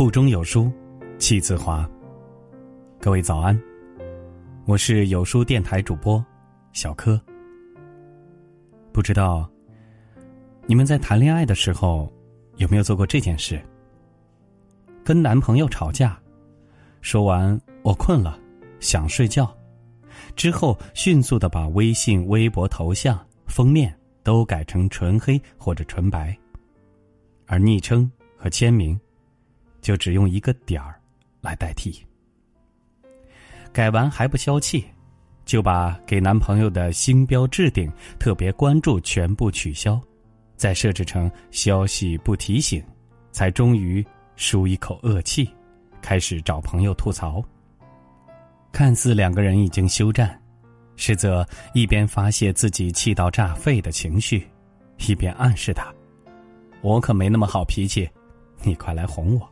腹中有书，气自华。各位早安，我是有书电台主播小柯。不知道你们在谈恋爱的时候有没有做过这件事？跟男朋友吵架，说完我困了，想睡觉，之后迅速的把微信、微博头像、封面都改成纯黑或者纯白，而昵称和签名。就只用一个点儿来代替。改完还不消气，就把给男朋友的星标置顶、特别关注全部取消，再设置成消息不提醒，才终于舒一口恶气，开始找朋友吐槽。看似两个人已经休战，实则一边发泄自己气到炸肺的情绪，一边暗示他：“我可没那么好脾气，你快来哄我。”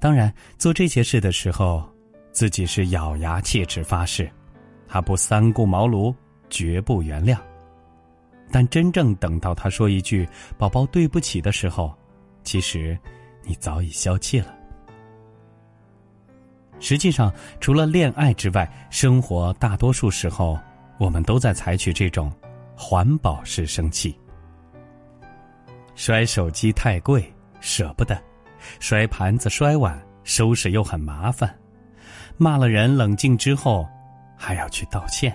当然，做这些事的时候，自己是咬牙切齿发誓，他不三顾茅庐，绝不原谅。但真正等到他说一句“宝宝对不起”的时候，其实你早已消气了。实际上，除了恋爱之外，生活大多数时候，我们都在采取这种环保式生气。摔手机太贵，舍不得。摔盘子、摔碗，收拾又很麻烦；骂了人，冷静之后还要去道歉。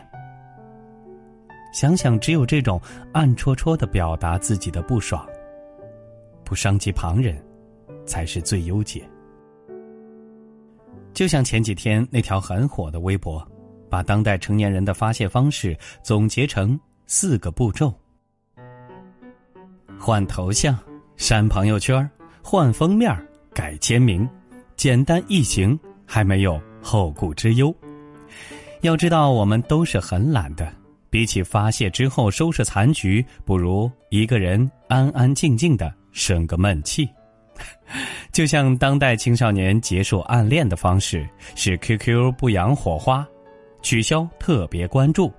想想，只有这种暗戳戳的表达自己的不爽，不伤及旁人，才是最优解。就像前几天那条很火的微博，把当代成年人的发泄方式总结成四个步骤：换头像、删朋友圈换封面、改签名，简单易行，还没有后顾之忧。要知道，我们都是很懒的，比起发泄之后收拾残局，不如一个人安安静静的生个闷气。就像当代青少年结束暗恋的方式是 QQ 不养火花，取消特别关注。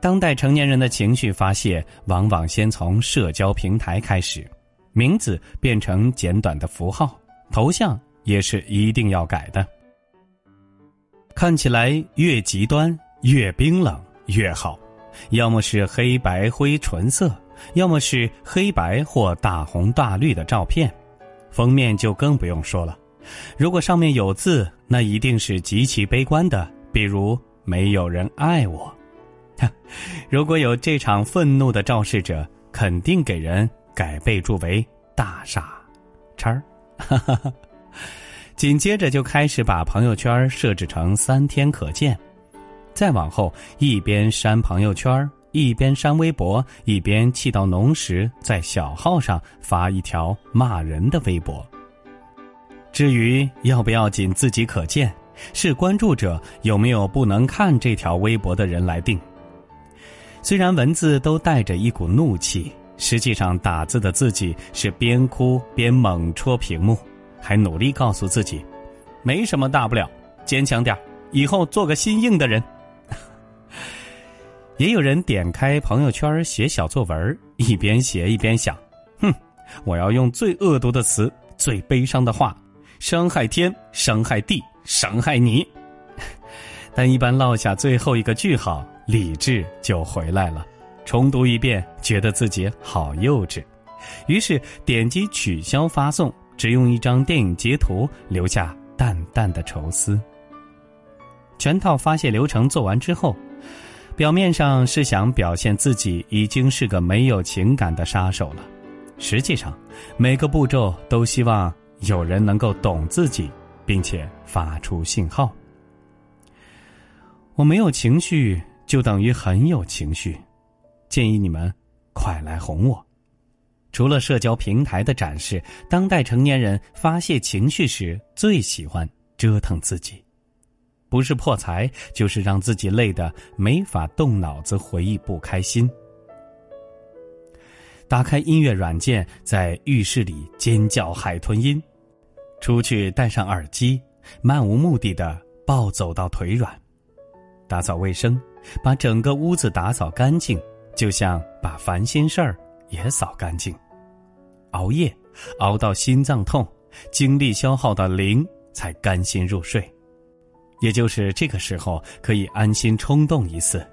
当代成年人的情绪发泄，往往先从社交平台开始。名字变成简短的符号，头像也是一定要改的。看起来越极端、越冰冷越好，要么是黑白灰纯色，要么是黑白或大红大绿的照片。封面就更不用说了，如果上面有字，那一定是极其悲观的，比如“没有人爱我”。如果有这场愤怒的肇事者，肯定给人。改备注为大傻叉儿，紧接着就开始把朋友圈设置成三天可见，再往后一边删朋友圈一边删微博，一边气到浓时在小号上发一条骂人的微博。至于要不要仅自己可见，是关注者有没有不能看这条微博的人来定。虽然文字都带着一股怒气。实际上，打字的自己是边哭边猛戳屏幕，还努力告诉自己，没什么大不了，坚强点以后做个心硬的人。也有人点开朋友圈写小作文，一边写一边想：哼，我要用最恶毒的词、最悲伤的话，伤害天，伤害地，伤害你。但一般落下最后一个句号，理智就回来了。重读一遍，觉得自己好幼稚，于是点击取消发送，只用一张电影截图，留下淡淡的愁思。全套发泄流程做完之后，表面上是想表现自己已经是个没有情感的杀手了，实际上每个步骤都希望有人能够懂自己，并且发出信号。我没有情绪，就等于很有情绪。建议你们快来哄我。除了社交平台的展示，当代成年人发泄情绪时最喜欢折腾自己，不是破财，就是让自己累得没法动脑子回忆不开心。打开音乐软件，在浴室里尖叫海豚音，出去戴上耳机，漫无目的的暴走到腿软，打扫卫生，把整个屋子打扫干净。就像把烦心事儿也扫干净，熬夜熬到心脏痛，精力消耗到零，才甘心入睡。也就是这个时候，可以安心冲动一次，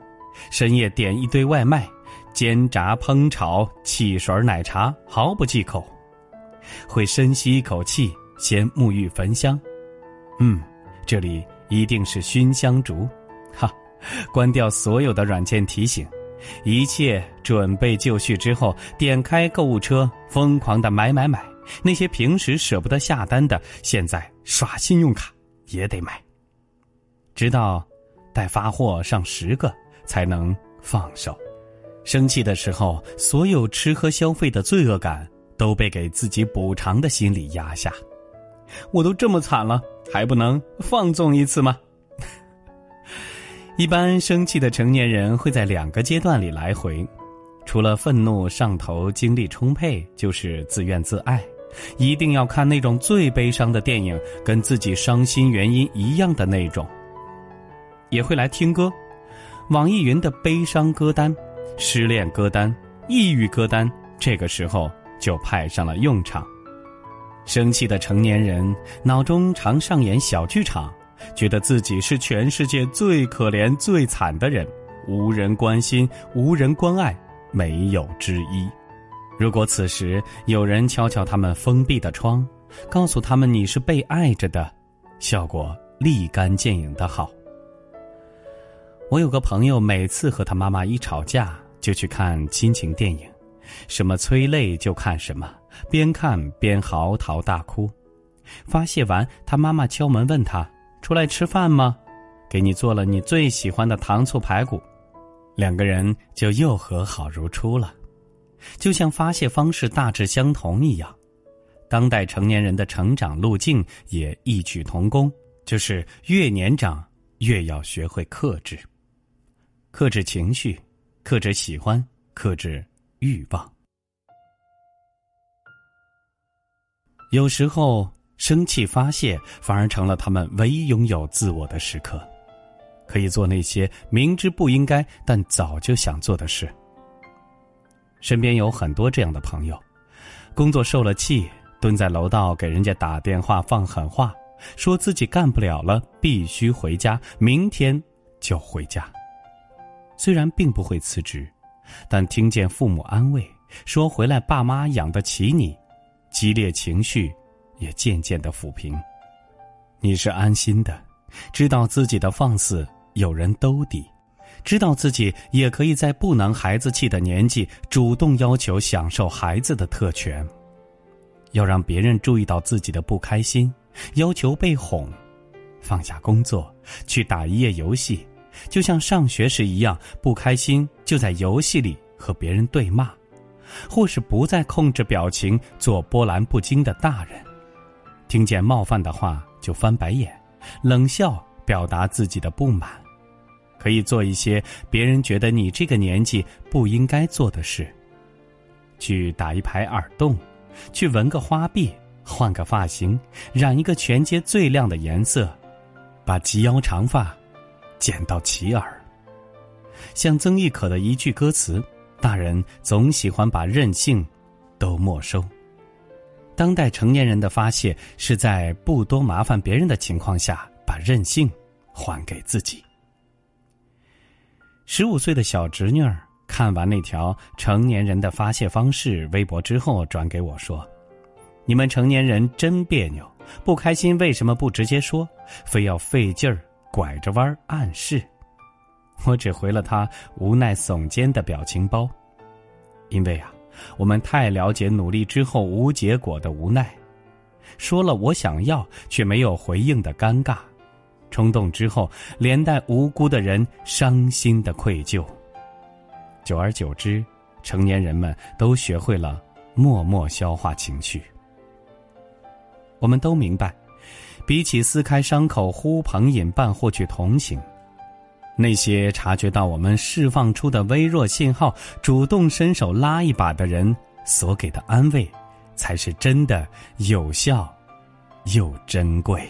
深夜点一堆外卖，煎炸烹炒，汽水奶茶，毫不忌口。会深吸一口气，先沐浴焚香。嗯，这里一定是熏香烛。哈，关掉所有的软件提醒，一切准备就绪之后，点开购物车，疯狂的买买买。那些平时舍不得下单的，现在刷信用卡也得买。直到待发货上十个才能放手。生气的时候，所有吃喝消费的罪恶感都被给自己补偿的心理压下。我都这么惨了，还不能放纵一次吗？一般生气的成年人会在两个阶段里来回，除了愤怒上头、精力充沛，就是自怨自艾。一定要看那种最悲伤的电影，跟自己伤心原因一样的那种。也会来听歌，网易云的悲伤歌单、失恋歌单、抑郁歌单，这个时候就派上了用场。生气的成年人脑中常上演小剧场，觉得自己是全世界最可怜、最惨的人，无人关心、无人关爱，没有之一。如果此时有人敲敲他们封闭的窗，告诉他们你是被爱着的，效果立竿见影的好。我有个朋友，每次和他妈妈一吵架，就去看亲情电影，什么催泪就看什么，边看边嚎啕大哭。发泄完，他妈妈敲门问他：“出来吃饭吗？给你做了你最喜欢的糖醋排骨。”两个人就又和好如初了，就像发泄方式大致相同一样。当代成年人的成长路径也异曲同工，就是越年长越要学会克制。克制情绪，克制喜欢，克制欲望。有时候生气发泄反而成了他们唯一拥有自我的时刻，可以做那些明知不应该但早就想做的事。身边有很多这样的朋友，工作受了气，蹲在楼道给人家打电话放狠话，说自己干不了了，必须回家，明天就回家。虽然并不会辞职，但听见父母安慰说回来爸妈养得起你，激烈情绪也渐渐的抚平。你是安心的，知道自己的放肆有人兜底，知道自己也可以在不能孩子气的年纪主动要求享受孩子的特权。要让别人注意到自己的不开心，要求被哄，放下工作去打一夜游戏。就像上学时一样，不开心就在游戏里和别人对骂，或是不再控制表情做波澜不惊的大人，听见冒犯的话就翻白眼，冷笑表达自己的不满，可以做一些别人觉得你这个年纪不应该做的事。去打一排耳洞，去纹个花臂，换个发型，染一个全街最亮的颜色，把及腰长发。剪到齐耳，像曾轶可的一句歌词：“大人总喜欢把任性都没收。”当代成年人的发泄是在不多麻烦别人的情况下，把任性还给自己。十五岁的小侄女儿看完那条成年人的发泄方式微博之后，转给我说：“你们成年人真别扭，不开心为什么不直接说，非要费劲儿？”拐着弯暗示，我只回了他无奈耸肩的表情包，因为啊，我们太了解努力之后无结果的无奈，说了我想要却没有回应的尴尬，冲动之后连带无辜的人伤心的愧疚。久而久之，成年人们都学会了默默消化情绪。我们都明白。比起撕开伤口呼朋引伴获取同情，那些察觉到我们释放出的微弱信号，主动伸手拉一把的人所给的安慰，才是真的有效又珍贵。